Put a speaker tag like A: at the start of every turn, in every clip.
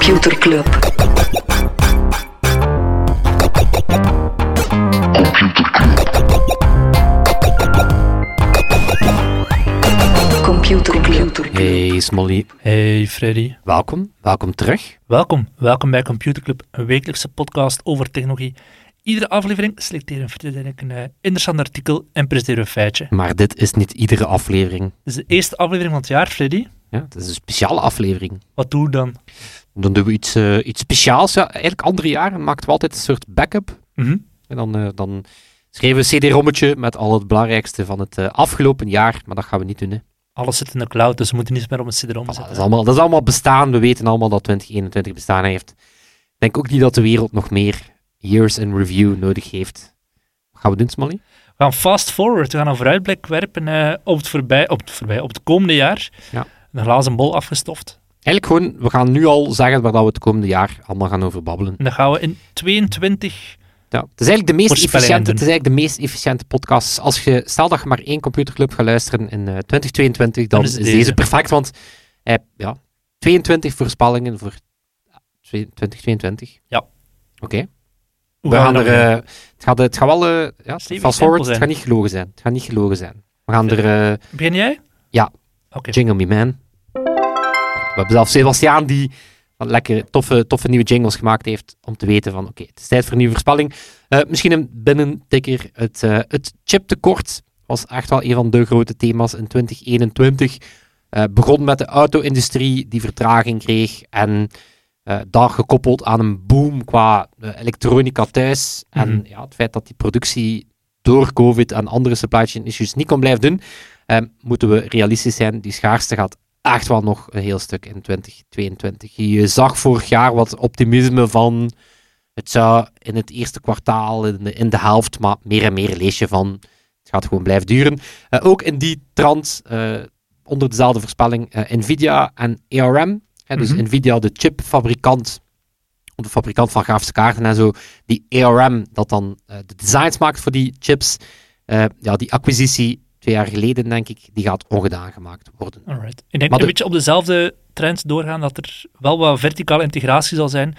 A: Computer Club. Computer Club.
B: Hey Smolly,
C: Hey Freddy.
B: welkom. Welkom terug.
C: Welkom. Welkom bij Computer Club, een wekelijkse podcast over technologie. Iedere aflevering selecteren een eh, interessant artikel en presenteren we een feitje.
B: Maar dit is niet iedere aflevering.
C: Dit is de eerste aflevering van het jaar, Freddy.
B: Ja, het is een speciale aflevering.
C: Wat doe je dan?
B: Dan doen we iets, eh, iets speciaals. Ja, eigenlijk andere jaren maakten we altijd een soort backup.
C: Mhm.
B: En dan, eh, dan schreven we een cd-rommetje met al het belangrijkste van het eh, afgelopen jaar. Maar dat gaan we niet doen. Hè.
C: Alles zit in de cloud, dus we moeten niet meer op een CD-ROM
B: Voilà, dat,
C: zetten.
B: is allemaal, dat is allemaal bestaan. We weten allemaal dat 2021 bestaan heeft. Ik denk ook niet dat de wereld nog meer years in review nodig heeft. Wat gaan we doen, Smolly?
C: We gaan fast forward. We gaan een vooruitblik werpen op, het voorbij, op, het voorbij, op het komende jaar.
B: Ja.
C: Een glazen bol afgestoft.
B: Eigenlijk gewoon, we gaan nu al zeggen waar dat we het komende jaar allemaal gaan over babbelen.
C: En dan gaan we in 22...
B: Ja, het is eigenlijk de meest efficiënte, het is eigenlijk de meest efficiënte podcast. Als je, stel dat je maar één computerclub gaat luisteren in eh, 2022, dan,
C: Dan
B: is,
C: is
B: deze.
C: deze.
B: perfect, want eh, ja, 22 voorspellingen voor 2022.
C: Ja.
B: Oké. We gaan er, eh, het gaat, het gaat wel, eh, ja, fast forward, het gaat niet gelogen zijn. Het gaat niet gelogen zijn. We gaan er,
C: Begin jij?
B: Ja.
C: Oké.
B: jingle me man. We hebben zelfs Sebastiaan die wat lekker toffe, toffe nieuwe jingles gemaakt heeft om te weten van oké, het is tijd voor een nieuwe voorspelling. Eh, misschien een binnentikker. Het, eh, het chiptekort was echt wel een van de grote thema's in 2021. Eh, begon met de auto-industrie die vertraging kreeg en dat gekoppeld aan een boom qua elektronica thuis en
C: Mhm.
B: ja, het feit dat die productie door COVID en andere supply chain issues niet kon blijven doen, moeten we realistisch zijn. Die schaarste gaat echt wel nog een heel stuk in 2022. Je zag vorig jaar wat optimisme van het zou in het eerste kwartaal, in de, in de helft, maar meer en meer lees je van het gaat gewoon blijven duren. Eh, ook in die trant, eh, onder dezelfde voorspelling, eh, Nvidia en ARM. Hè, dus
C: Mhm.
B: Nvidia, de chipfabrikant, de fabrikant van grafische kaarten en zo, die ARM, dat dan de designs maakt voor die chips. Ja, die acquisitie twee jaar geleden, denk ik, die gaat ongedaan gemaakt worden.
C: Alright. Ik denk
B: Maar
C: een
B: de-
C: beetje op dezelfde trend doorgaan dat er wel wat verticale integratie zal zijn.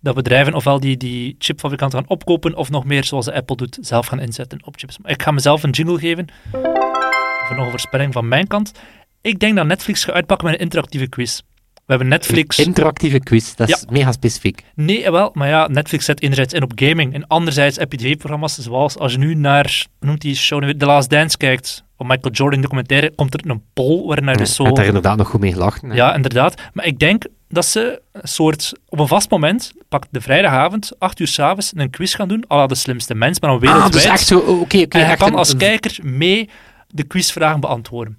C: Dat bedrijven ofwel die, die chipfabrikanten gaan opkopen, of nog meer, zoals Apple doet, zelf gaan inzetten op chips. Maar ik ga mezelf een jingle geven. Voor nog een voorspelling van mijn kant. Ik denk dat Netflix gaat uitpakken met een interactieve quiz. We hebben Netflix...
B: Interactieve quiz, dat is mega specifiek.
C: Nee, eh, wel, maar ja, Netflix zet enerzijds in op gaming. En anderzijds heb je tv-programma's zoals als je nu naar, noemt die show? The Last Dance kijkt, op Michael Jordan documentaire, komt er een poll waarin hij dus zo...
B: hebt daar inderdaad nog goed mee gelachen. hè.
C: Ja, inderdaad. Maar ik denk dat ze een soort, op een vast moment, pak de vrijdagavond, acht uur s'avonds, een quiz gaan doen, à la de slimste mens, maar dan
B: Ah,
C: wereldwijd.
B: dus echt zo, oké, oké.
C: en je kan als
B: een-
C: kijker mee de quizvragen beantwoorden.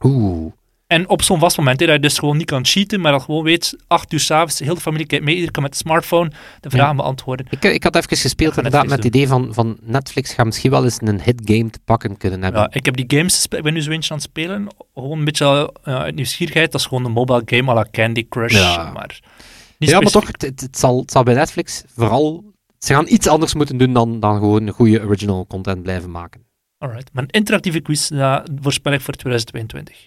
B: Oeh.
C: En op zo'n vast moment, hè, dat je dus gewoon niet kan cheaten, maar dat gewoon weet, acht uur s'avonds, heel de familie kijkt mee, iedereen kan met de smartphone de vragen beantwoorden.
B: Ik, ik had even gespeeld inderdaad met het idee van, van Netflix gaat misschien wel eens een hit game te pakken kunnen hebben.
C: Ja, ik heb die games ik ben nu zo eentje aan het spelen, gewoon een beetje eh, uit nieuwsgierigheid, dat is gewoon een mobile game à la Candy Crush,
B: Ja.
C: maar niet
B: Ja, maar toch, het, het, zal, het zal bij Netflix vooral... Ze gaan iets anders moeten doen dan, dan gewoon goede original content blijven maken.
C: Alright, maar een interactieve quiz, voorspel ik voor 2022.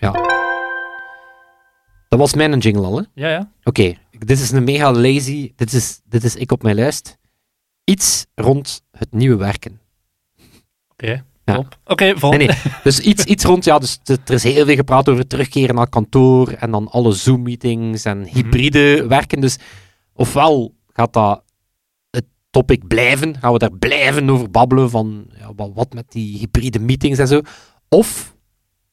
B: Dat was mijn jingle al, hè?
C: Ja, ja.
B: Oké, dit is een mega lazy... Dit is, dit is ik op mijn lijst. Iets rond het nieuwe werken.
C: Oké,
B: Ja.
C: top. Oké, volgende.
B: Nee, nee. Dus iets, iets rond, ja, dus er is heel veel gepraat over terugkeren naar kantoor en dan alle Zoom-meetings en hybride werken. Dus ofwel gaat dat het topic blijven, gaan we daar blijven over babbelen van ja, wat, wat met die hybride meetings en zo. Of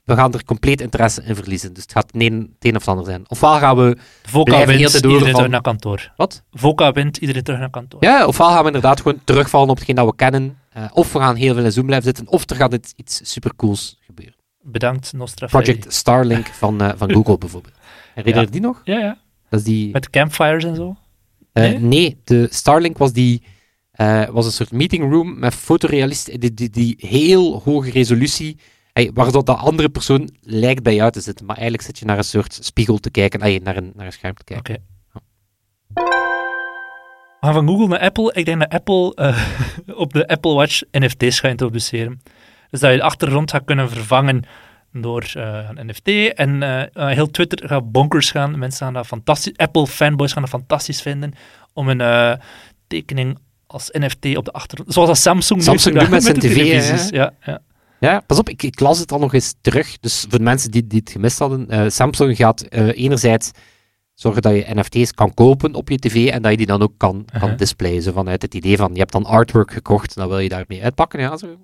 B: we gaan er compleet interesse in verliezen. Dus het gaat het een, het een of ander zijn. Ofwel gaan we, heel
C: wint, iedereen
B: van-
C: terug naar kantoor.
B: wat?
C: Voca wint, iedereen terug naar kantoor.
B: Ja, ofwel gaan we inderdaad gewoon terugvallen op hetgeen dat we kennen. eh, of we gaan heel veel in Zoom blijven zitten, of er gaat iets, iets supercools gebeuren.
C: Bedankt, Nostra.
B: Project Starlink van, eh, van Google bijvoorbeeld. Herinner je
C: Ja.
B: die nog?
C: Ja, ja.
B: Dat is die...
C: Met campfires en zo.
B: eh,
C: nee?
B: nee? de Starlink was die... was een soort meeting room met fotorealist, die, die, die heel hoge resolutie, hey, waardoor de andere persoon lijkt bij jou te zitten, maar eigenlijk zit je naar een soort spiegel te kijken, hey, naar, een, naar een scherm te kijken.
C: Oké. We gaan van Google naar Apple. Ik denk dat Apple eh, op de Apple Watch NFT's gaat introduceren. Dus dat je de achtergrond gaat kunnen vervangen door uh, een NFT. En uh, heel Twitter gaat bonkers gaan. Mensen gaan dat fantastisch... Apple-fanboys gaan dat fantastisch vinden om een tekening als NFT op de achtergrond... Zoals dat Samsung,
B: Samsung doet met zijn tv,
C: ja, ja.
B: Ja, pas op, ik, ik, las het al nog eens terug. Dus voor de mensen die, die het gemist hadden, Samsung gaat enerzijds zorgen dat je NFT's kan kopen op je tv en dat je die dan ook kan, kan uh-huh. displayen. Zo vanuit het idee van, je hebt dan artwork gekocht, dan wil je daarmee uitpakken. Ja, zo. In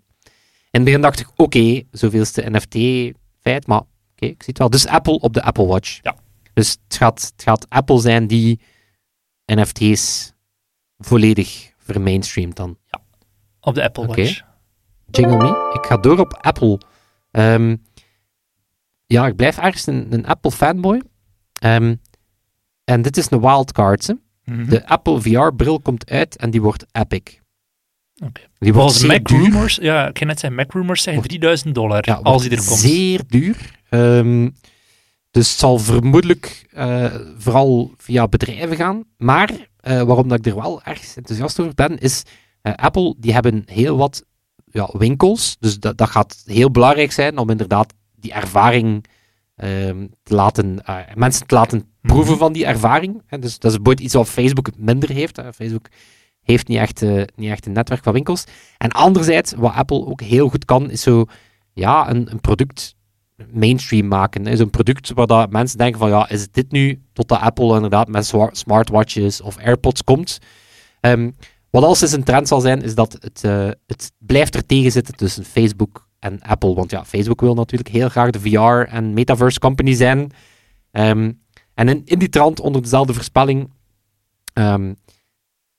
B: het begin dacht ik, oké, okay, zoveelste NFT-feit, maar oké, ik zie het wel. Dus Apple op de Apple Watch.
C: Ja.
B: Dus het gaat, het gaat Apple zijn die NFT's volledig vermainstreamt dan.
C: Ja, op de Apple Watch.
B: Jingle me. Ik ga door op Apple. Ehm, ja, ik blijf ergens een, een Apple fanboy. Um, en dit is een wildcard. Hè. Mhm. De Apple VR-bril komt uit en die wordt epic.
C: Okay. Die Volgens Mac Rumors, ja, ik net zeggen, Mac Rumors zeggen 3000 dollar als die er komt.
B: Zeer duur. Um, dus het zal vermoedelijk uh, vooral via bedrijven gaan. Maar uh, waarom dat ik er wel erg enthousiast over ben, is uh, Apple, die hebben heel wat ja, winkels. Dus dat, dat gaat heel belangrijk zijn om inderdaad die ervaring um, te laten, mensen te laten proeven mhm. van die ervaring. Hè. Dus dat is iets wat Facebook minder heeft. Hè. Facebook heeft niet echt, uh, niet echt een netwerk van winkels. En anderzijds, wat Apple ook heel goed kan, is zo ja, een, een product mainstream maken. Is een product waar dat mensen denken van ja, is dit nu totdat Apple inderdaad met smartwatches of AirPods komt? Um, wat als eens een trend zal zijn, is dat het, uh, het blijft er tegen zitten tussen Facebook en Apple. Want ja, Facebook wil natuurlijk heel graag de VR- en metaverse company zijn. Um, en in, die trant, onder dezelfde voorspelling, um,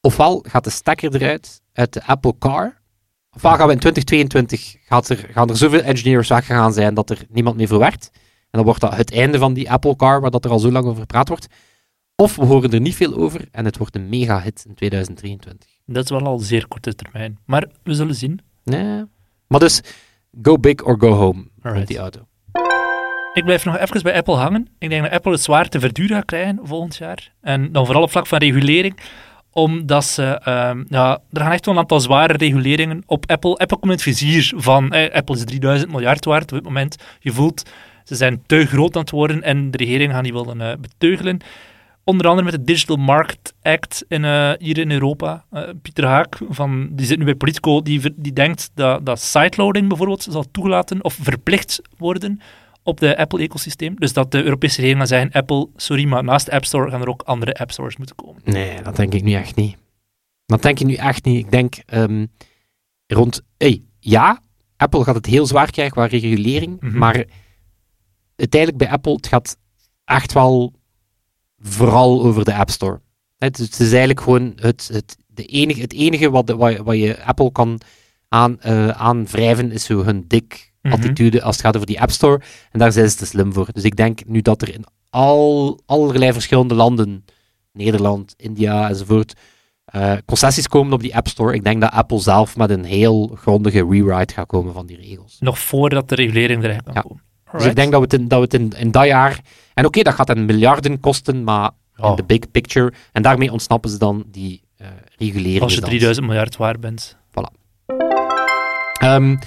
B: ofwel gaat de stekker eruit uit de Apple Car, ofwel gaan we in 2022 gaat er, gaan er zoveel engineers weggegaan zijn dat er niemand meer voor werkt. En dan wordt dat het einde van die Apple Car, waar dat er al zo lang over gepraat wordt. Of we horen er niet veel over en het wordt een mega hit in 2023.
C: Dat is wel al zeer korte termijn. Maar we zullen zien.
B: Nee. Maar dus, go big or go home met die auto.
C: Ik blijf nog even bij Apple hangen. Ik denk dat Apple het zwaar te verduren gaat krijgen volgend jaar. En dan vooral op vlak van regulering omdat ze, uh, ja, er gaan echt wel een aantal zware reguleringen op Apple. Apple komt in het vizier van, eh, Apple is 3000 miljard waard op dit moment. Je voelt, ze zijn te groot aan het worden en de regering gaan die willen uh, beteugelen. Onder andere met de Digital Market Act in, uh, hier in Europa. Uh, Pieter Haak, van, die zit nu bij Politico, die, die denkt dat, dat sideloading bijvoorbeeld zal toegelaten of verplicht worden op de Apple-ecosysteem. Dus dat de Europese regering gaat zeggen, Apple, sorry, maar naast de App Store gaan er ook andere App Stores moeten komen.
B: Nee, dat denk ik nu echt niet. Dat denk ik nu echt niet. Ik denk um, rond... Hey, ja, Apple gaat het heel zwaar krijgen qua regulering, mhm. maar uiteindelijk bij Apple, het gaat echt wel vooral over de App Store. Het, is eigenlijk gewoon het, het, de enige, het enige wat, wat, wat je Apple kan aan, uh, aanwrijven, is zo hun dik Mhm. attitude als het gaat over die App Store. En daar zijn ze te slim voor. Dus ik denk nu dat er in al, allerlei verschillende landen, Nederland, India enzovoort, uh, concessies komen op die App Store. Ik denk dat Apple zelf met een heel grondige rewrite gaat komen van die regels.
C: Nog voordat de regulering er kan komen.
B: Dus ik denk dat we het in, dat, we het in, in dat jaar... En oké, dat gaat een miljarden kosten, maar in oh. de big picture... En daarmee ontsnappen ze dan die uh, regulering.
C: Als je 3000 miljard waard bent.
B: Voilà. Um,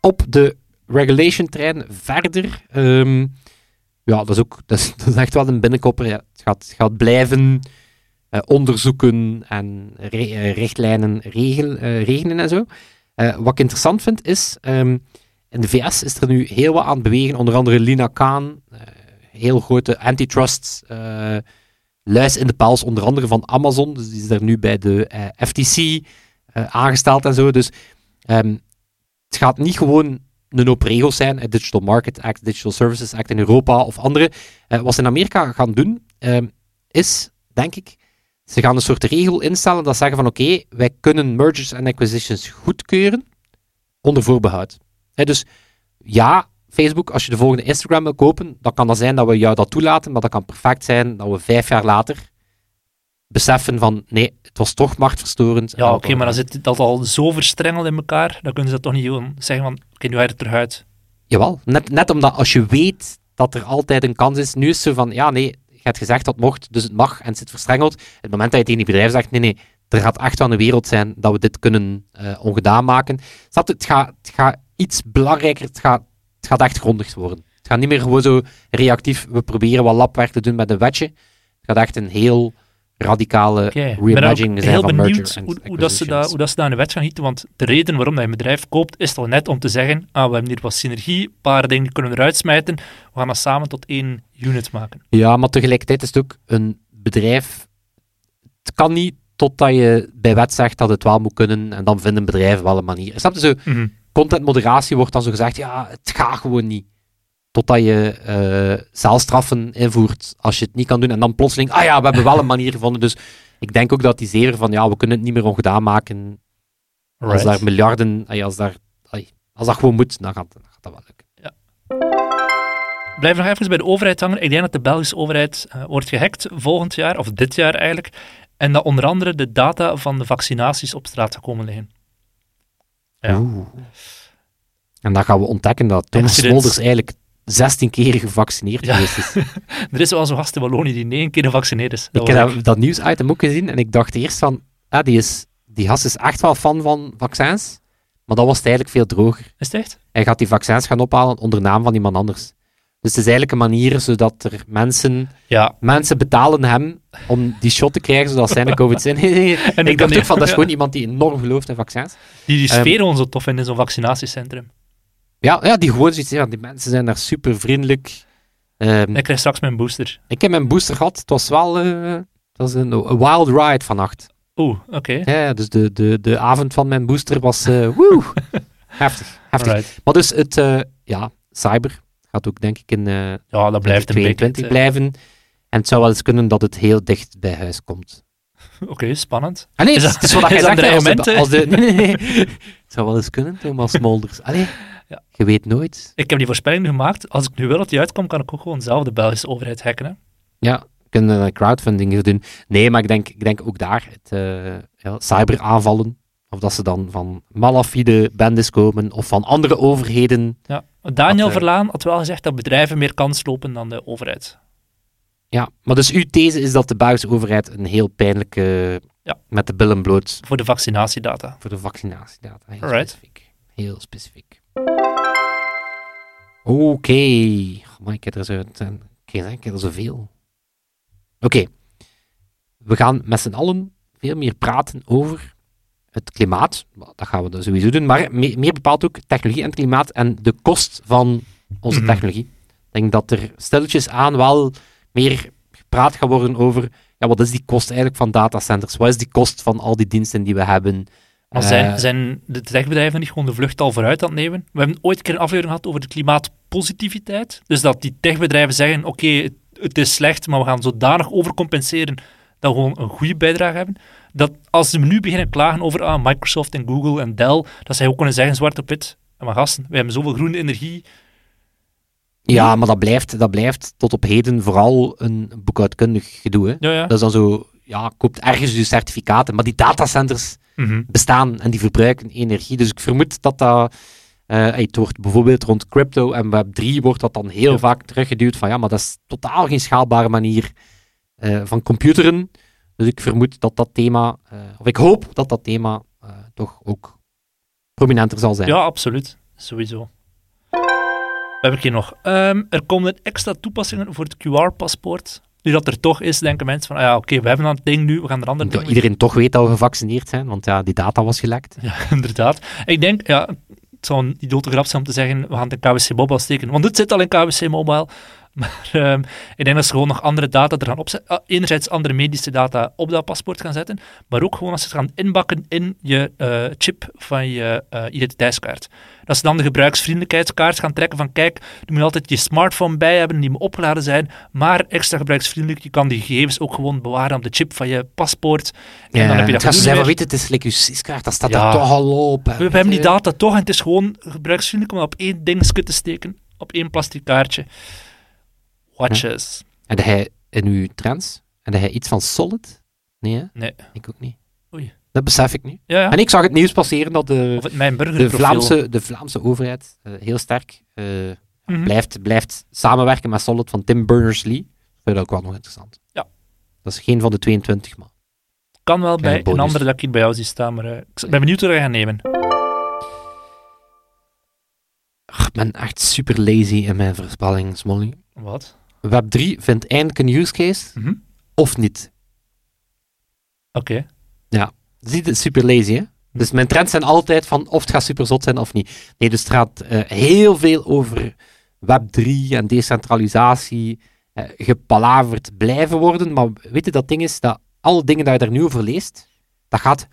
B: op de regulation trein verder. Ehm, ja, dat is ook dat is, dat is, echt wel een binnenkopper. Ja. Het gaat, gaat blijven uh, onderzoeken en re uh, richtlijnen regel, regelen en zo. wat ik interessant vind is, um, in de VS is er nu heel wat aan het bewegen. Onder andere Lina Khan, heel grote antitrust luis in de pels, onder andere van Amazon. Dus die is daar nu bij de FTC aangesteld en zo. Dus um, het gaat niet gewoon een hoop regels zijn, het Digital Market Act, Digital Services Act in Europa of andere. Uh, wat ze in Amerika gaan doen, uh, is, denk ik, ze gaan een soort regel instellen dat zeggen van oké, wij kunnen mergers en acquisitions goedkeuren onder voorbehoud. Dus ja, Facebook, als je de volgende Instagram wil kopen, dan kan dat zijn dat we jou dat toelaten, maar dat kan perfect zijn dat we vijf jaar later beseffen van nee, het was toch machtverstorend.
C: Ja, oké, maar dan zit dat al zo verstrengeld in elkaar, dan kunnen ze dat toch niet gewoon zeggen van, oké, nu uit het eruit.
B: Jawel, net, net omdat als je weet dat er altijd een kans is, nu is het zo van, ja, nee, je hebt gezegd dat het mocht, dus het mag en het zit verstrengeld. Het moment dat je tegen die bedrijf zegt, nee, nee, er gaat echt wel een wereld zijn dat we dit kunnen uh, ongedaan maken. het, gaat, het gaat iets belangrijker, het gaat het gaat echt grondig worden. Het gaat niet meer gewoon zo reactief, we proberen wat labwerk te doen met een wetje. Het gaat echt een heel radicale
C: Oké, ik ben
B: reimagining zijn
C: heel
B: van
C: benieuwd hoe, hoe, dat ze dat,
B: acquisitions.
C: hoe dat ze in de wet gaan gieten, want de reden waarom dat je een bedrijf koopt, is al net om te zeggen, ah, we hebben hier wat synergie, een paar dingen kunnen we eruit smijten, we gaan dat samen tot één unit maken.
B: Ja, maar tegelijkertijd is het ook een bedrijf. Het kan niet totdat je bij wet zegt dat het wel moet kunnen en dan vinden bedrijven wel een manier. Snap je zo?
C: Mhm.
B: Contentmoderatie wordt dan zo gezegd, ja, het gaat gewoon niet. Totdat je eh celstraffen invoert als je het niet kan doen. En dan plotseling, ah ja, we hebben wel een manier gevonden. Dus ik denk ook dat die zeven van, ja, we kunnen het niet meer ongedaan maken. Als daar miljarden, als, daar, als dat gewoon moet, dan gaat, dan gaat dat wel lukken.
C: Blijf nog even bij de overheid hangen. Ik denk dat de Belgische overheid eh, wordt gehackt volgend jaar, of dit jaar eigenlijk, en dat onder andere de data van de vaccinaties op straat gaan komen liggen. Ja.
B: Oeh. En dan gaan we ontdekken dat Thomas. Smolders eigenlijk 16 keer gevaccineerd
C: Ja.
B: geweest is.
C: Er is wel zo'n gast in Wallonië die negen keer gevaccineerd is. Dat
B: ik heb dat, dat nieuwsitem ook gezien en ik dacht eerst van, ah, die, is, die gast is echt wel fan van vaccins, maar dat was het eigenlijk veel droger.
C: Is het echt?
B: Hij gaat die vaccins gaan ophalen onder naam van iemand anders. Dus het is eigenlijk een manier zodat er mensen,
C: Ja.
B: mensen betalen hem om die shot te krijgen, zodat zij een covid zijn.
C: En
B: ik dacht ook van, dat is
C: ja,
B: gewoon iemand die enorm gelooft in vaccins.
C: Die die
B: Ehm,
C: sfeer gewoon zo tof in zo'n vaccinatiecentrum.
B: Ja, ja die gewoon zoiets, ja, die mensen zijn daar super vriendelijk. Ehm,
C: Ik krijg straks mijn booster.
B: ik heb mijn booster gehad, het was wel eh, het was een, een wild ride vannacht.
C: Oeh, oké.
B: Ja, ja, dus de, de, de avond van mijn booster was eh woe, heftig. heftig.
C: Alright.
B: Maar dus het, eh, ja, cyber gaat ook denk ik in eh
C: Ja, dat blijft een beetje...
B: 2022
C: het,
B: blijven. En het zou wel eens kunnen dat het heel dicht bij huis komt.
C: eh, Oké, spannend.
B: Ah, nee,
C: Is
B: het
C: dat-
B: is wat jij
C: is dat
B: zegt. hè, Als de,
C: dreigement,
B: als de, nee, nee, nee. Het zou wel eens kunnen, Thomas Smolders. Allee,
C: Ja.
B: je weet nooit.
C: Ik heb die voorspelling gemaakt. Als ik nu wil dat die uitkomt, kan ik ook gewoon zelf de Belgische overheid hacken. Hè?
B: Ja, kunnen een crowdfunding doen. Nee, maar ik denk, ik denk ook daar, het, eh, ja, cyberaanvallen, of dat ze dan van malafide bendes komen, of van andere overheden.
C: Ja. Daniel
B: eh,
C: Verlaan had wel gezegd dat bedrijven meer kans lopen dan de overheid.
B: Ja, maar dus uw these is dat de Belgische overheid een heel pijnlijke,
C: Ja.
B: met de billen bloot
C: Voor de vaccinatiedata.
B: voor de vaccinatiedata. Heel
C: Alright.
B: specifiek. Heel specifiek. Oké. Maar ik heb er zo... Ik heb er zoveel. Oké. We gaan met z'n allen veel meer praten over het klimaat. Dat gaan we dan sowieso doen. Maar me- meer bepaald ook technologie en het klimaat en de kost van onze
C: Mhm.
B: technologie. Ik denk dat er stilletjes aan wel meer gepraat gaat worden over ja, wat is die kost eigenlijk van datacenters? Wat is die kost van al die diensten die we hebben?
C: Maar
B: Eh,
C: zijn, zijn de techbedrijven niet gewoon de vlucht al vooruit aan het nemen? We hebben ooit een keer een aflevering gehad over de klimaatpositiviteit. Dus dat die techbedrijven zeggen, oké, het, het is slecht, maar we gaan zodanig overcompenseren dat we gewoon een goede bijdrage hebben. Dat als ze nu beginnen klagen over ah, Microsoft en Google en Dell, dat zij ook kunnen zeggen, zwart op wit, maar gasten, we hebben zoveel groene energie.
B: Ja, maar dat blijft, dat blijft tot op heden vooral een boekhoudkundig gedoe. Hè.
C: Ja, ja.
B: Dat is dan zo, ja, koopt ergens je certificaten, maar die datacenters
C: Mhm.
B: bestaan en die verbruiken energie. Dus ik vermoed dat dat, eh, het wordt bijvoorbeeld rond crypto en Web3 wordt dat dan heel
C: Ja.
B: vaak teruggeduwd van ja, maar dat is totaal geen schaalbare manier eh, van computeren. Dus ik vermoed dat dat thema, eh, of ik hoop dat dat thema eh, toch ook prominenter zal zijn.
C: Ja, absoluut. Sowieso. We hebben hier nog. Ehm, er komen extra toepassingen voor het QR-paspoort. Nu dat er toch is, denken mensen van, ah ja, oké, we hebben dat ding nu, we gaan er dingen
B: iedereen toch weet dat we gevaccineerd zijn, want ja, die data was gelekt.
C: Ja, inderdaad. Ik denk, ja, het zou een idiote grap zijn om te zeggen, we gaan het in KWC Mobile steken, want dit zit al in KWC Mobile. Maar ehm, ik denk dat ze gewoon nog andere data er gaan opzetten. Ah, enerzijds andere medische data op dat paspoort gaan zetten, maar ook gewoon als ze het gaan inbakken in je eh, chip van je eh, identiteitskaart. Dat ze dan de gebruiksvriendelijkheidskaart gaan trekken van kijk, je moet altijd je smartphone bij hebben, die moet opgeladen zijn, maar extra gebruiksvriendelijk, je kan die gegevens ook gewoon bewaren op de chip van je paspoort. En dan heb je dat
B: het
C: meer.
B: weet je, het is like uw SIS-kaart, dat staat
C: Ja.
B: daar toch al op. hè.
C: We, we hebben die data toch en het is gewoon gebruiksvriendelijk om dat op één dingetje te steken, op één plastic kaartje. Watches.
B: En hij in uw trends, en hij iets van Solid? Nee, hè?
C: Nee.
B: Ik ook niet.
C: Oei.
B: Dat besef ik nu.
C: Ja, ja.
B: En ik zag het nieuws passeren dat de, de. Vlaamse, de Vlaamse overheid eh, heel sterk eh,
C: Mhm.
B: blijft, blijft samenwerken met Solid van Tim Berners-Lee. Ik vind dat ook wel nog interessant.
C: Ja.
B: Dat is geen van de 22, maar...
C: Kan wel bij een andere dat ik hier bij jou zie staan, maar eh, ik ben benieuwd hoe dat gaat nemen.
B: ik ben echt super lazy in mijn voorspelling, Smolly.
C: Wat?
B: Web 3 vindt eindelijk een use case,
C: Mhm.
B: of niet.
C: Oké.
B: Zie je, het is super lazy, hè? Dus mijn trends zijn altijd van of het gaat super zot zijn of niet. Nee, dus het gaat eh, heel veel over Web 3 en decentralisatie eh, gepalaverd blijven worden. Maar weet je, dat ding is dat alle dingen die je daar nu over leest, dat gaat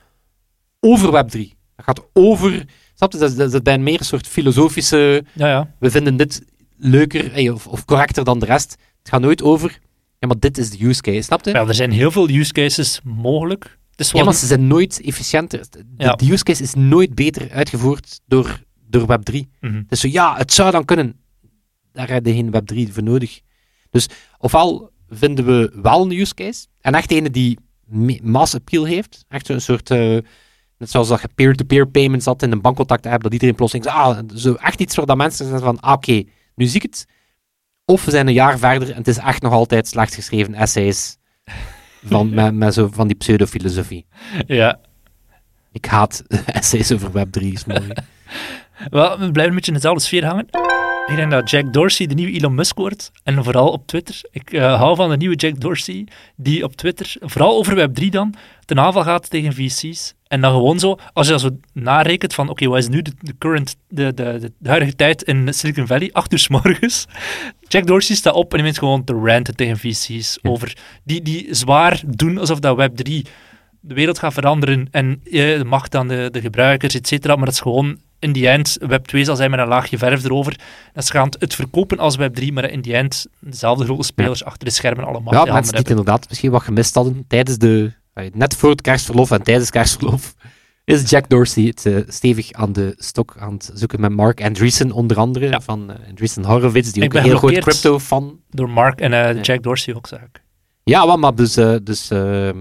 B: over Web 3. Dat gaat over. Snap je? Dat is, dat is bijna meer een soort filosofische.
C: Ja, ja.
B: We vinden dit leuker eh, of, of correcter dan de rest. Het gaat nooit over. Ja, maar dit is de use case, snap je?
C: Ja, er zijn heel veel use cases mogelijk. Is
B: Ja, maar ze zijn nooit efficiënter. De,
C: Ja.
B: de use case is nooit beter uitgevoerd door, door Web3.
C: Mhm.
B: Het is zo, ja, het zou dan kunnen. Daar heb je geen Web3 voor nodig. Dus ofwel vinden we wel een use case, en echt een die mass appeal heeft. Echt een soort, eh, net zoals dat je peer-to-peer payments had in een bankcontact app, dat iedereen plotseling zegt, ah, zo echt iets waar dat mensen zeggen van, ah, oké, nu zie ik het. Of we zijn een jaar verder en het is echt nog altijd slecht geschreven essays van, met, met zo van die pseudofilosofie.
C: Ja.
B: Ik haat essays over Web3, is mooi.
C: Wel, we blijven een beetje in dezelfde sfeer hangen. Ik denk dat Jack Dorsey de nieuwe Elon Musk wordt. En vooral op Twitter. Ik eh, hou van de nieuwe Jack Dorsey, die op Twitter, vooral over Web3 dan, ten aanval gaat tegen VC's. En dan gewoon zo, als je dat zo narekent van, oké, wat is nu de, de current, de, de, de, huidige tijd in Silicon Valley? Acht uur s morgens. Jack Dorsey staat op en die begint gewoon te ranten tegen VC's. Over, die, die zwaar doen alsof dat Web3 de wereld gaat veranderen en eh, de macht aan de, de gebruikers, et cetera. Maar dat is gewoon in die end Web 2 zal zijn met een laagje verf erover. Dat ze gaan het verkopen als Web 3, maar in die end dezelfde grote spelers achter de schermen allemaal.
B: Ja, mensen die het inderdaad misschien wat gemist hadden tijdens de, net voor het kerstverlof en tijdens kerstverlof, is Jack Dorsey het eh, stevig aan de stok aan het zoeken met Mark Andreessen onder andere,
C: Ja.
B: van eh, Andreessen Horowitz, die ook een heel groot crypto-fan
C: Door Mark en eh,
B: Ja.
C: Jack Dorsey ook, zag ik.
B: Ja, wel, maar dus, dus ehm,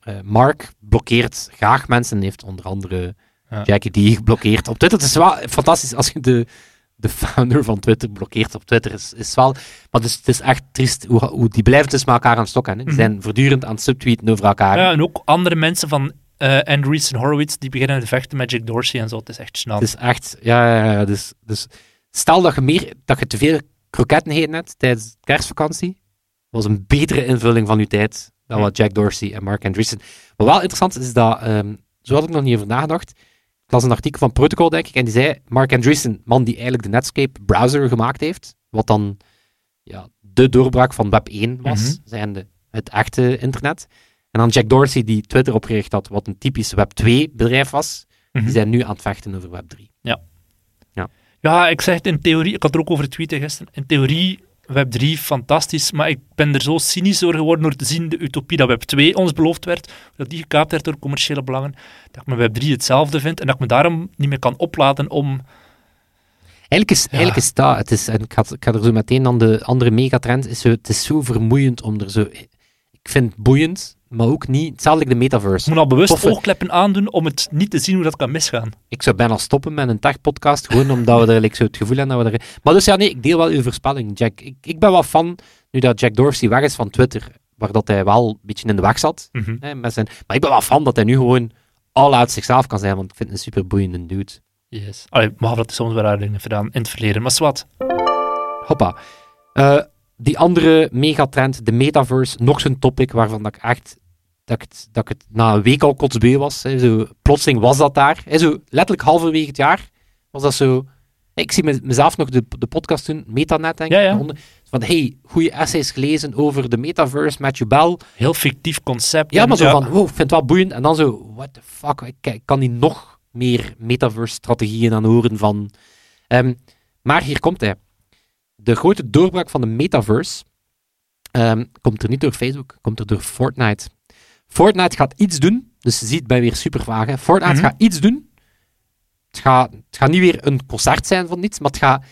B: eh, Mark blokkeert graag mensen en heeft onder andere
C: Ja.
B: Jackie die geblokkeerd op Twitter. Het is wel fantastisch als je de, de founder van Twitter blokkeert op Twitter. Is, is wel, maar dus, het is echt triest hoe, hoe die blijven dus met elkaar aan het stokken. Hè. Die
C: Mhm.
B: zijn voortdurend aan het subtweeten over elkaar.
C: Ja, en ook andere mensen van eh Andreessen Horowitz, die beginnen te vechten met Jack Dorsey en zo. Het is echt snel.
B: Het is echt, ja, ja, ja dus, dus stel dat je, meer, dat je te veel kroketten gegeten hebt tijdens de kerstvakantie, was een betere invulling van je tijd dan
C: Hm.
B: wat Jack Dorsey en Mark Andreessen. Wat wel interessant is, dat, ehm, zo had ik nog niet over nagedacht, las een artikel van Protocol, denk ik, en die zei, Mark Andreessen, man die eigenlijk de Netscape browser gemaakt heeft, wat dan ja, de doorbraak van Web 1 was,
C: Mhm.
B: zijnde het echte internet. En dan Jack Dorsey, die Twitter opgericht had, wat een typisch Web 2 bedrijf was,
C: Mhm.
B: die zijn nu aan het vechten over Web 3.
C: Ja, ik zeg het in theorie, ik had er ook over tweeten gisteren. In theorie, Web 3 fantastisch, maar ik ben er zo cynisch door geworden door te zien de utopie dat Web 2 ons beloofd werd, dat die gekaapt werd door commerciële belangen, dat ik met Web 3 hetzelfde vind en dat ik me daarom niet meer kan opladen om...
B: Eigenlijk is, eigenlijk is dat, het is, en ik ga, ik ga er zo meteen aan de andere megatrend, is zo, het is zo vermoeiend om er zo... Ik vind het boeiend, maar ook niet... Hetzelfde like de
C: Ik
B: metaverse.
C: moet al bewust
B: Toffe-
C: oogkleppen aandoen om het niet te zien hoe dat kan misgaan.
B: Ik zou bijna stoppen met een tech-podcast, gewoon omdat we er like, zo het gevoel hebben dat we er... Maar dus ja, nee, ik deel wel uw voorspelling, Jack. Ik, ik ben wel fan, nu dat Jack Dorsey weg is van Twitter, waar dat hij wel een beetje in de weg zat. Hè, met zijn, maar ik ben wel fan dat hij nu gewoon all uit zichzelf kan zijn, want ik vind het een super boeiende dude.
C: Yes. Allee, behalve dat hij soms wel heeft gedaan in het verleden, maar zwart.
B: Hoppa. Eh, die andere megatrend, de metaverse, nog zo'n topic waarvan dat ik echt dat ik, het, dat ik het na een week al kotsbeu was. Hè, zo, plotseling was dat daar. Hè, zo, letterlijk halverwege het jaar was dat zo. Ik zie me- mezelf nog de, de podcast doen, Metanet, denk ik.
C: Ja, ja.
B: onder- Van hey, goede essays gelezen over de metaverse, Matthew Bell.
C: Heel fictief concept.
B: Ja, maar zo van, wow, ik vind het wel boeiend. En dan zo, what the fuck, ik, kan niet nog meer metaverse-strategieën aan horen van... Ehm, maar hier komt hij. De grote doorbraak van de metaverse ehm, komt er niet door Facebook, komt er door Fortnite. Fortnite gaat iets doen, dus je ziet, ben weer super vaag, hè. Fortnite
C: Mhm.
B: gaat iets doen. Het gaat, het gaat niet weer een concert zijn van iets, maar het gaat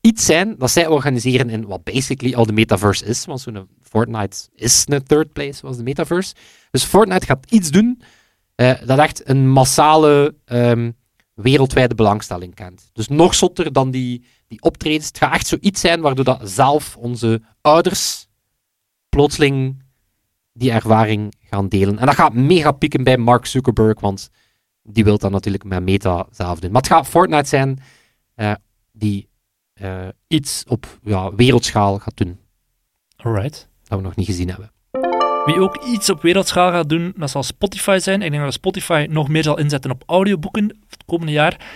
B: iets zijn dat zij organiseren in wat basically al de metaverse is. Want zo'n Fortnite is een third place, zoals de metaverse. Dus Fortnite gaat iets doen eh, dat echt een massale ehm, wereldwijde belangstelling kent. Dus nog zotter dan die, die optredens. Het gaat echt zoiets zijn waardoor dat zelf onze ouders plotseling die ervaring gaan delen. En dat gaat mega pieken bij Mark Zuckerberg, want die wil dat natuurlijk met Meta zelf doen. Maar het gaat Fortnite zijn eh, die eh, iets op ja, wereldschaal gaat doen.
C: Alright.
B: Dat we nog niet gezien hebben.
C: Wie ook iets op wereldschaal gaat doen, dat zal Spotify zijn. Ik denk dat Spotify nog meer zal inzetten op audioboeken het komende jaar.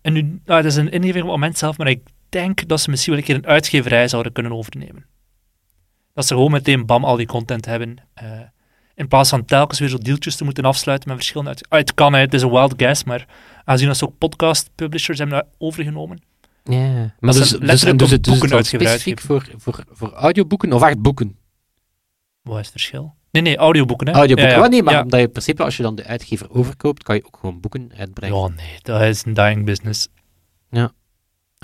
C: En nu, nou, het is een ingeving op het moment zelf, maar ik denk dat ze misschien wel een keer een uitgeverij zouden kunnen overnemen. Dat ze gewoon meteen bam al die content hebben. eh, in plaats van telkens weer zo deeltjes te moeten afsluiten met verschillende uit. Ah, het kan, hè, het is een wild guess, maar aangezien dat ze ook podcast publishers hebben overgenomen.
B: Ja, maar dus, dus, en dus, het- dus het
C: boeken uitgegeven
B: specifiek voor, voor, voor audioboeken of echt boeken?
C: Wat is het verschil? Nee, nee, audioboeken. Hè?
B: Audioboeken,
C: Ja, ja.
B: wel nee, maar
C: Ja.
B: omdat je in principe als je dan de uitgever overkoopt, kan je ook gewoon boeken uitbrengen.
C: Ja, nee, dat is een dying business.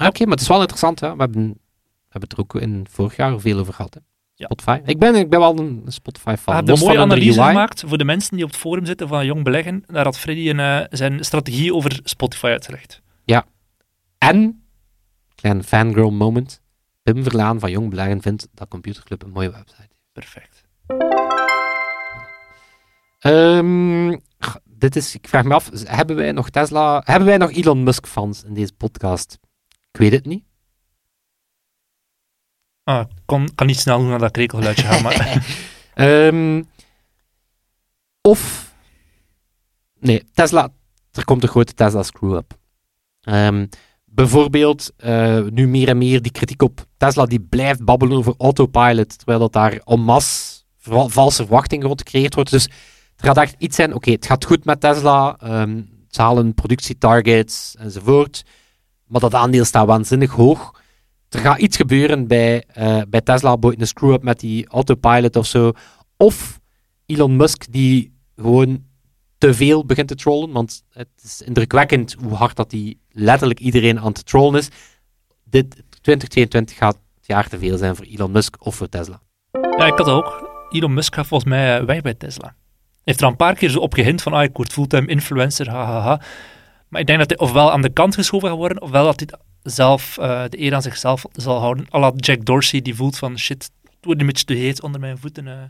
B: Ah, Oké, maar het is wel interessant. Hè? We, hebben, we hebben het er ook in vorig jaar veel over gehad. Hè?
C: Ja.
B: Spotify. Ik ben, ik ben wel een Spotify-fan.
C: Ik heb een mooie analyse
B: UI.
C: gemaakt voor de mensen die op het forum zitten van Jong Beleggen. Daar had Freddy een, eh, zijn strategie over Spotify uitgelegd.
B: En, klein fangirl moment, Pim Verlaan van Jong Beleggen vindt dat Computerclub een mooie website.
C: Perfect.
B: Ehm, dit is, ik vraag me af, hebben wij nog Tesla, hebben wij nog Elon Musk fans in deze podcast? Ik weet het niet.
C: Ah, ik kon, kan niet snel doen naar dat krekelgeluidje gaan, maar...
B: Of, nee, Tesla, er komt een grote Tesla screw-up. Ehm, bijvoorbeeld, eh, nu meer en meer die kritiek op Tesla die blijft babbelen over autopilot, terwijl dat daar en masse va- valse verwachtingen rond gecreëerd wordt. Dus er gaat echt iets zijn, oké, het gaat goed met Tesla, ehm, ze halen productietargets enzovoort, maar dat aandeel staat waanzinnig hoog. Er gaat iets gebeuren bij, eh, bij Tesla, bijvoorbeeld een screw-up met die autopilot of zo. Of Elon Musk die gewoon te veel begint te trollen, want het is indrukwekkend hoe hard dat hij letterlijk iedereen aan het trollen is. Dit 2022 gaat het jaar te veel zijn voor Elon Musk of voor Tesla.
C: Ja, ik had ook. Elon Musk gaat volgens mij eh, weg bij Tesla. Hij heeft er een paar keer zo op gehint van, ah, ik word fulltime influencer, hahaha. Maar ik denk dat hij ofwel aan de kant geschoven gaat worden, ofwel dat hij zelf eh, de eer aan zichzelf zal houden. à la Jack Dorsey, die voelt van, shit, het wordt een beetje te heet onder mijn voeten. eh.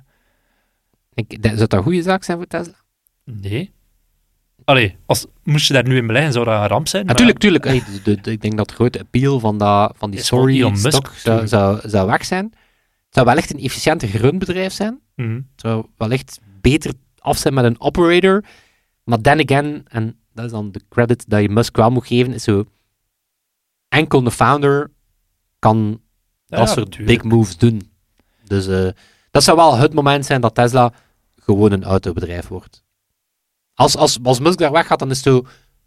B: Ik, dat- zou dat een goede zaak zijn voor Tesla?
C: Nee. Allee, als, moest je daar nu in beleggen, zou dat een ramp zijn.
B: Natuurlijk, tuurlijk. Hey, de- de- de- ik denk dat het grote appeal van, dat, van die sorry stok zou, zou, zou weg zijn. Het zou wel echt een efficiënter gerund bedrijf zijn.
C: Mhm.
B: Het zou wellicht beter af zijn met een operator. Maar then again, en dat is dan de credit dat je Musk wel moet geven, is zo... Enkel de founder kan
C: Ja,
B: dat soort
C: natuurlijk.
B: big moves doen. Dus eh, dat zou wel het moment zijn dat Tesla gewoon een autobedrijf wordt. Als, als, als Musk daar weggaat, dan is het zo...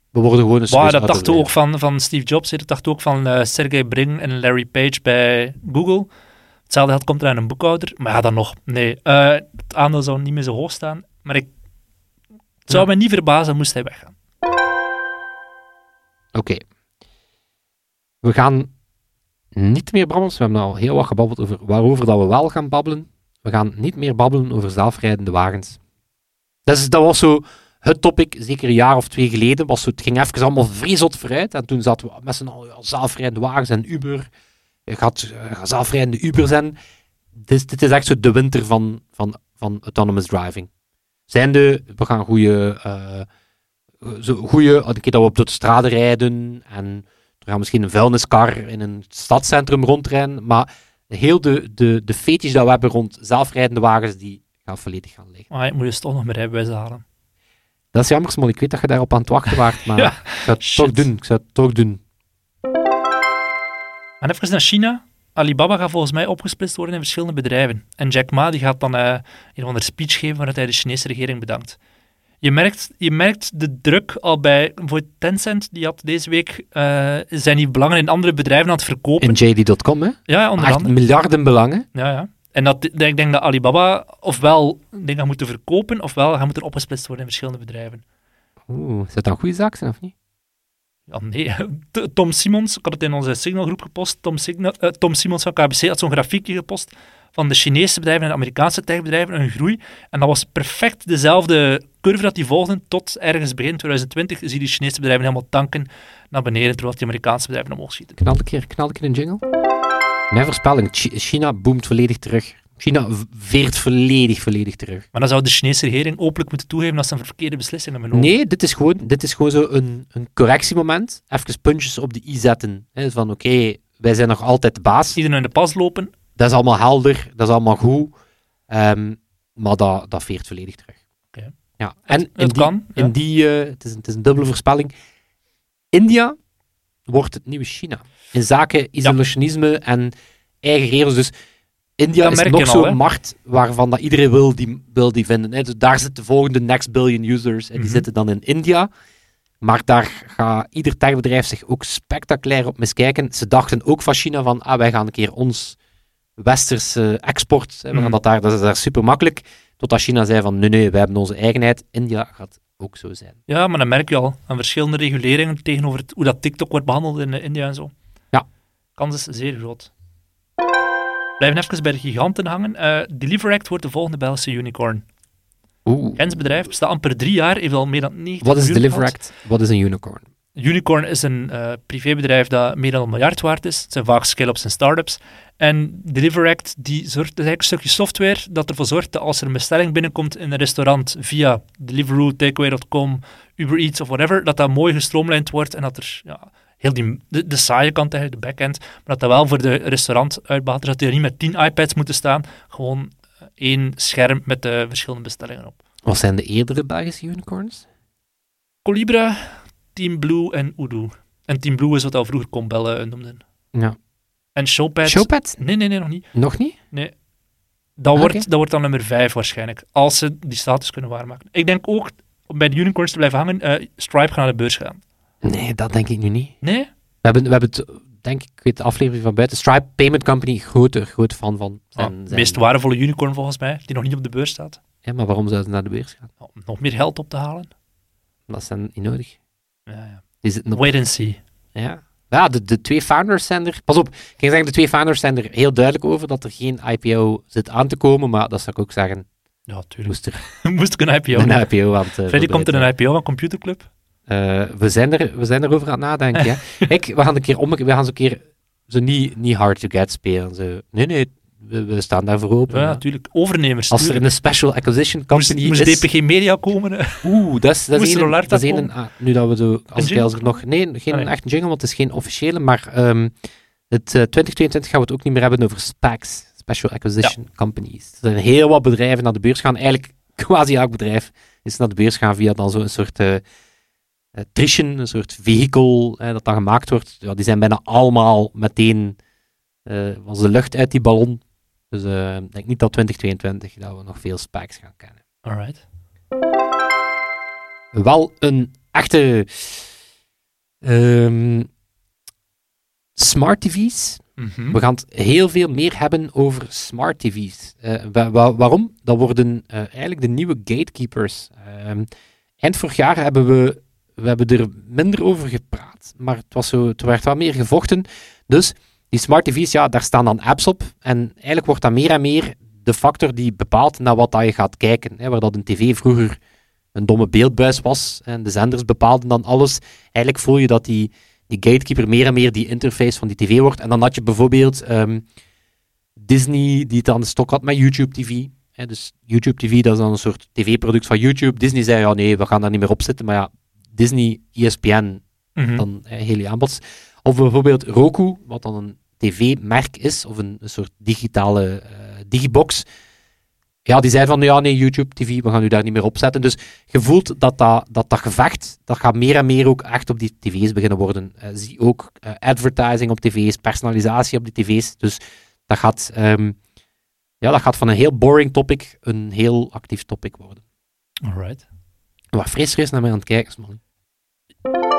B: We worden gewoon een serieus
C: dat dachten ook van, van Steve Jobs, dat dachten we ook van eh, Sergey Brin en Larry Page bij Google. Hetzelfde geld komt er aan een boekhouder. Maar ja, dan nog. Nee, eh, het aandeel zou niet meer zo hoog staan. Maar ik, het zou
B: Ja.
C: mij niet verbazen moest hij weggaan.
B: Oké. We gaan niet meer babbelen. We hebben al heel wat gebabbeld over waarover dat we wel gaan babbelen. We gaan niet meer babbelen over zelfrijdende wagens. Dat, was zo het topic, zeker een jaar of twee geleden. Was zo, het ging even allemaal vreselijk vooruit. En toen zaten we met z'n allen zelfrijdende wagens en Uber. Je gaat eh, zelfrijdende Uber zijn. Dit, dit is echt zo de winter van, van, van autonomous driving. Zijnde, we gaan goede zo goede, een keer dat we op de straten rijden en er gaat misschien een vuilniskar in een stadscentrum rondrijden, maar heel de, de, de dat we hebben rond zelfrijdende wagens, die gaan volledig gaan liggen.
C: Maar ik moet dus toch nog mijn rijbewijs halen.
B: Dat is jammer, Smol. Ik weet dat je daarop aan het wachten waart, maar
C: Ja,
B: ik zou het
C: shit.
B: toch doen. Ik zou het toch doen.
C: En even naar China. Alibaba gaat volgens mij opgesplitst worden in verschillende bedrijven. En Jack Ma die gaat dan eh, een of andere speech geven waaruit hij de Chinese regering bedankt. Je merkt, je merkt de druk al bij bijvoorbeeld Tencent, die had deze week eh, zijn die belangen in andere bedrijven aan het verkopen.
B: In JD.com, hè?
C: ja, onder andere.
B: miljarden belangen.
C: Ja, ja. En dat, ik denk dat Alibaba ofwel dingen moeten verkopen, ofwel gaat moeten opgesplitst worden in verschillende bedrijven.
B: Oeh, zou dat een goede zaak zijn of niet?
C: Ja, nee. Tom Simons, ik had het in onze signalgroep gepost, Tom, Signal, eh, Tom Simons van KBC had zo'n grafiekje gepost van de Chinese bedrijven en de Amerikaanse techbedrijven, hun groei. En dat was perfect dezelfde curve dat die volgden tot ergens begin 2020 zie je die Chinese bedrijven helemaal tanken naar beneden, terwijl die Amerikaanse bedrijven omhoog schieten.
B: Knal een keer, knal een keer een jingle. Mijn voorspelling, Chi- China boomt volledig terug. China veert volledig, volledig terug.
C: Maar dan zou de Chinese regering openlijk moeten toegeven dat ze een verkeerde beslissing hebben genomen.
B: Nee, dit is gewoon, dit is gewoon zo een, een correctiemoment. Even puntjes op de i zetten. Hè, van oké, wij zijn nog altijd de baas.
C: Iedereen in de pas lopen.
B: Dat is allemaal helder, dat is allemaal goed. Ehm, maar dat, dat veert volledig terug. Ja. En
C: Het-
B: in die,
C: kan, ja.
B: in die eh, het, is een, het is een dubbele voorspelling. India wordt het nieuwe China. In zaken isolationisme en eigen regels. Dus India
C: Dat
B: is nog zo'n macht waarvan dat iedereen wil die, wil die vinden. Hè. Dus daar zitten de volgende next billion users. En die
C: Mhm.
B: zitten dan in India. Maar daar gaat ieder techbedrijf zich ook spectaculair op miskijken. Ze dachten ook van China van, ah, wij gaan een keer ons westerse export, hè,
C: Mhm.
B: dat, daar, dat is daar super makkelijk. Totdat China zei van, nee, nee, wij hebben onze eigenheid. India gaat ook zo zijn.
C: Ja, maar dan merk je al aan verschillende reguleringen tegenover het, hoe dat TikTok wordt behandeld in eh, India en zo.
B: Ja.
C: Kans is zeer groot. Blijven even bij de giganten hangen. DeliverAct wordt de volgende Belgische unicorn.
B: Oeh.
C: Gens bedrijf bestaat amper drie jaar, heeft al meer dan 90
B: Wat is. DeliverAct? Wat is een unicorn?
C: Unicorn is een eh, privébedrijf dat meer dan een miljard waard is. Het zijn vaak scale-ups en start-ups. En DeliverAct die zorgt, is eigenlijk een stukje software dat ervoor zorgt dat als er een bestelling binnenkomt in een restaurant via Deliveroo, Takeaway.com, Uber Eats of whatever, dat dat mooi gestroomlijnd wordt en dat er ja, heel die, de, de saaie kant, eigenlijk, de backend, maar dat dat wel voor de restaurantuitbater, dat die er niet met tien iPads moeten staan, gewoon eh, één scherm met de verschillende bestellingen op.
B: Wat zijn de eerdere Belgische unicorns?
C: Colibra, Team Blue en Udo. En Team Blue is wat al vroeger Combellen noemden.
B: Ja.
C: En Showpad...
B: Showpad?
C: Nee, nee, nee, nog niet.
B: Nog niet?
C: Dat,
B: Ah,
C: wordt, dat wordt dan nummer 5 waarschijnlijk. Als ze die status kunnen waarmaken. Ik denk ook, om bij de unicorns te blijven hangen, eh, Stripe gaat naar de beurs gaan.
B: Nee, dat denk ik nu niet.
C: Nee?
B: We hebben, we hebben het, denk ik, ik weet de aflevering van buiten. Stripe Payment Company, grote, groot fan van.
C: Ah,
B: Zijn, zijn-
C: meest waardevolle unicorn volgens mij, die nog niet op de beurs staat.
B: Ja, maar waarom zouden ze naar de beurs gaan?
C: Om nog meer geld op te halen.
B: Dat is dan niet nodig.
C: Ja, ja.
B: Die zitten op-
C: Wait and see.
B: ja, ja de, de twee founders zijn er... Pas op, ik ging zeggen, de twee founders zijn er heel duidelijk over dat er geen IPO zit aan te komen, maar dat zou ik ook zeggen,
C: Ja, tuurlijk.
B: moest er
C: Moest ik een IPO
B: een. IPO aan te
C: Freddy, komt er een IPO van Computerclub?
B: Eh, we, zijn er, we zijn erover aan het nadenken. ja. Kijk, we gaan een keer om, we gaan zo een keer zo niet, niet hard to get spelen. Zo. Nee, nee, we, we staan daarvoor open.
C: Ja, natuurlijk. Overnemers.
B: Als er een special acquisition
C: Moest,
B: company
C: moest
B: is...
C: DPG Media komen? eh?
B: Oeh, dat is, dat is
C: Moest
B: een,
C: Rolarta
B: dat is een,
C: komen?
B: ah, nu dat we zo, als ik er nog, nee, geen
C: Ah, nee.
B: echt jingle, want het is geen officiële, maar ehm, het eh, 2022 gaan we het ook niet meer hebben over SPACs, Special Acquisition Companies. Er zijn heel wat bedrijven naar de beurs gaan, eigenlijk quasi elk bedrijf is naar de beurs gaan via dan zo'n soort eh eh, trition, een soort vehicle eh, dat dan gemaakt wordt. Ja, die zijn bijna allemaal meteen, eh, was de lucht uit die ballon. Dus eh, ik denk niet dat 2022 dat we nog veel SPACs gaan kennen
C: Alright.
B: wel een echte ehm, smart TV's.
C: Mhm.
B: We gaan het heel veel meer hebben over smart TV's. Eh, wa- wa- waarom? Dat worden eh, eigenlijk de nieuwe gatekeepers. Ehm, eind vorig jaar hebben we, we hebben er minder over gepraat, maar het, was zo, het werd wel meer gevochten. Dus die smart TV's, ja, daar staan dan apps op. En eigenlijk wordt dat meer en meer de factor die bepaalt naar wat dat je gaat kijken. Hè, waar dat een tv vroeger een domme beeldbuis was en de zenders bepaalden dan alles. Eigenlijk voel je dat die, die gatekeeper meer en meer die interface van die tv wordt. En dan had je bijvoorbeeld ehm, Disney die het aan de stok had met YouTube TV. Hè, dus YouTube TV, dat is dan een soort tv-product van YouTube. Disney zei, ja nee, we gaan daar niet meer op zitten. Maar ja, Disney, ESPN,
C: Mhm.
B: dan heel je aanbod. Of bijvoorbeeld Roku, wat dan een tv-merk is, of een, een soort digitale eh, digibox. Ja, die zei van, ja nee, YouTube TV, we gaan u daar niet meer op zetten. Dus je voelt dat dat, dat, dat gevecht, dat gaat meer en meer ook echt op die tv's beginnen worden. Eh, zie ook eh, advertising op tv's, personalisatie op die tv's. Dus dat gaat, ehm, ja, dat gaat van een heel boring topic een heel actief topic worden.
C: Alright.
B: Wat fris fris naar mij aan het kijken, is, man.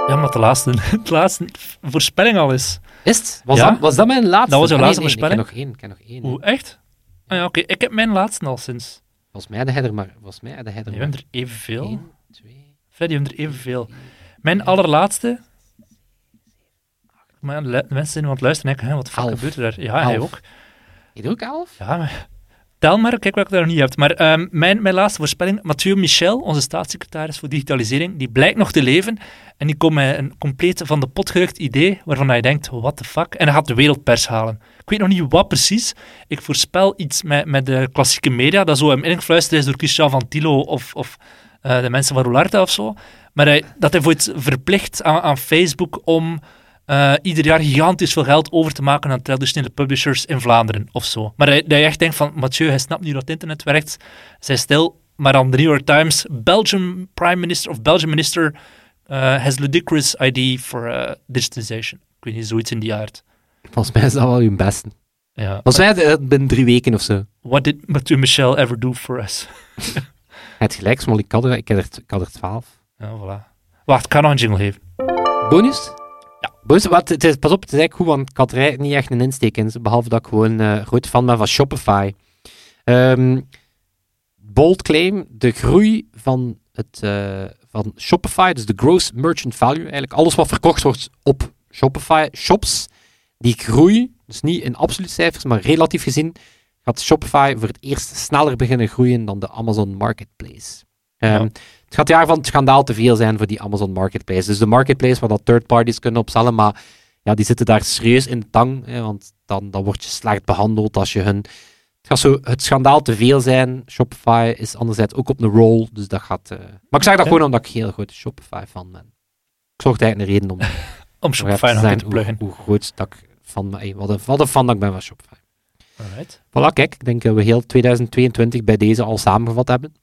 C: Ja, omdat de laatste, de laatste voorspelling al is.
B: Is het? Was,
C: Ja.
B: dat, was dat mijn laatste?
C: Dat was jouw
B: Ah, nee,
C: laatste
B: nee,
C: voorspelling?
B: Ik heb nog één. Ik heb nog één.
C: Hoe, echt? Ah ja, oké. Ik heb mijn laatste al sinds.
B: Volgens mij de header, maar volgens mij de header.
C: Je
B: maar
C: bent er evenveel.
B: één, twee.
C: Freddy, je bent er evenveel. Mijn allerlaatste... Maar de mensen zijn nu aan het luisteren en denken, wat de fuck gebeurt er daar? Ja, hij
B: Elf.
C: ook.
B: Je doet ook elf?
C: Ja, maar... Tel maar, kijk wat ik daar niet hebt. Maar ehm, mijn, mijn laatste voorspelling, Mathieu Michel, onze staatssecretaris voor digitalisering, die blijkt nog te leven. En die komt met een compleet van de pot gerukt idee, waarvan hij denkt, what the fuck? En hij gaat de wereldpers halen. Ik weet nog niet wat precies. Ik voorspel iets met, met de klassieke media, dat zo hem ingefluisterd is door Christian van Tilo of, of eh, de mensen van Roularta of zo. Maar dat hij voor verplicht aan, aan Facebook om eh, ieder jaar gigantisch veel geld over te maken aan traditionele publishers in Vlaanderen of zo. Maar dat dat je echt denkt van, Mathieu, hij snapt niet hoe dat internet werkt. Zij stil, maar dan de New York Times, Belgium Prime Minister of Belgian Minister uh, has ludicrous ID for uh, digitalization. Ik weet niet, zoiets in die aard.
B: Volgens mij is dat wel hun beste.
C: Ja.
B: Volgens mij eh, binnen drie weken of zo.
C: What did Mathieu Michel ever do for us?
B: Het gelijk, ik had er, ik had er, ik had er twaalf.
C: Ja, voilà. Wacht, ik kan nog een jingle geven.
B: Bonus? Bonus, wat, het is, pas op, het is eigenlijk goed, want ik had er niet echt een insteek in. Behalve dat ik gewoon uh, groot fan ben van Shopify. Um, bold claim, de groei van, het, uh, van Shopify, dus de gross merchant value, eigenlijk alles wat verkocht wordt op Shopify shops, die groei, dus niet in absolute cijfers, maar relatief gezien, gaat Shopify voor het eerst sneller beginnen groeien dan de Amazon Marketplace. Ja. Het gaat jaar van het schandaal te veel zijn voor die Amazon Marketplace. Dus de Marketplace waar dat third parties kunnen opstellen, maar ja, die zitten daar serieus in de tang, hè, want dan, dan word je slecht behandeld als je hun... Het gaat zo het schandaal te veel zijn. Shopify is anderzijds ook op een roll, dus dat gaat... Uh... Maar ik zeg dat gewoon omdat ik heel grote Shopify-fan ben. Ik zocht eigenlijk een reden om...
C: om Shopify nog in te pluggen.
B: Hoe, hoe groot dat ik van... Hey, wat, een, wat een fan dat ik ben van Shopify.
C: Alright.
B: Voilà, kijk, ik denk dat we heel 2022 bij deze al samengevat hebben.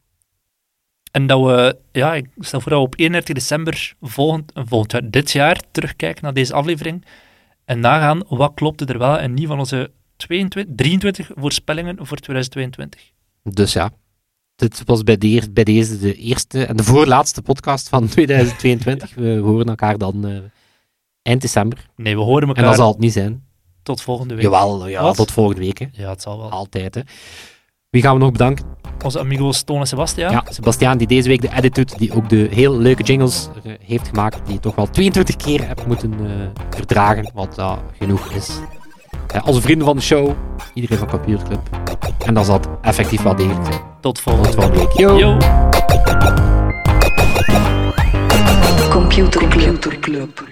C: En dat we, ja, ik stel voor dat we op 31 december volgend, volgend jaar, dit jaar, terugkijken naar deze aflevering en nagaan wat klopte er wel en niet van onze 22, 23 voorspellingen voor 2022.
B: Dus ja, dit was bij, de, bij deze de eerste en de voorlaatste podcast van 2022. we horen elkaar dan uh, eind december.
C: Nee, we horen elkaar.
B: En dat zal het niet zijn.
C: Tot volgende week.
B: Jawel, ja,
C: Wat?
B: tot volgende week. Hè.
C: Ja, het zal wel.
B: Altijd. Hè. Wie gaan we nog bedanken?
C: Onze amigos Toon en Sebastiaan.
B: Ja, Sebastiaan die deze week de edit doet, die ook de heel leuke jingles uh, heeft gemaakt, die toch wel 22 keer heb moeten uh, verdragen, wat uh, genoeg is. Uh, onze vrienden van de show, iedereen van Computer Club. En dan zal het effectief wel degelijk zijn.
C: Tot volgende,
B: Tot volgende week. Yo.
C: Yo.
A: Computer Club.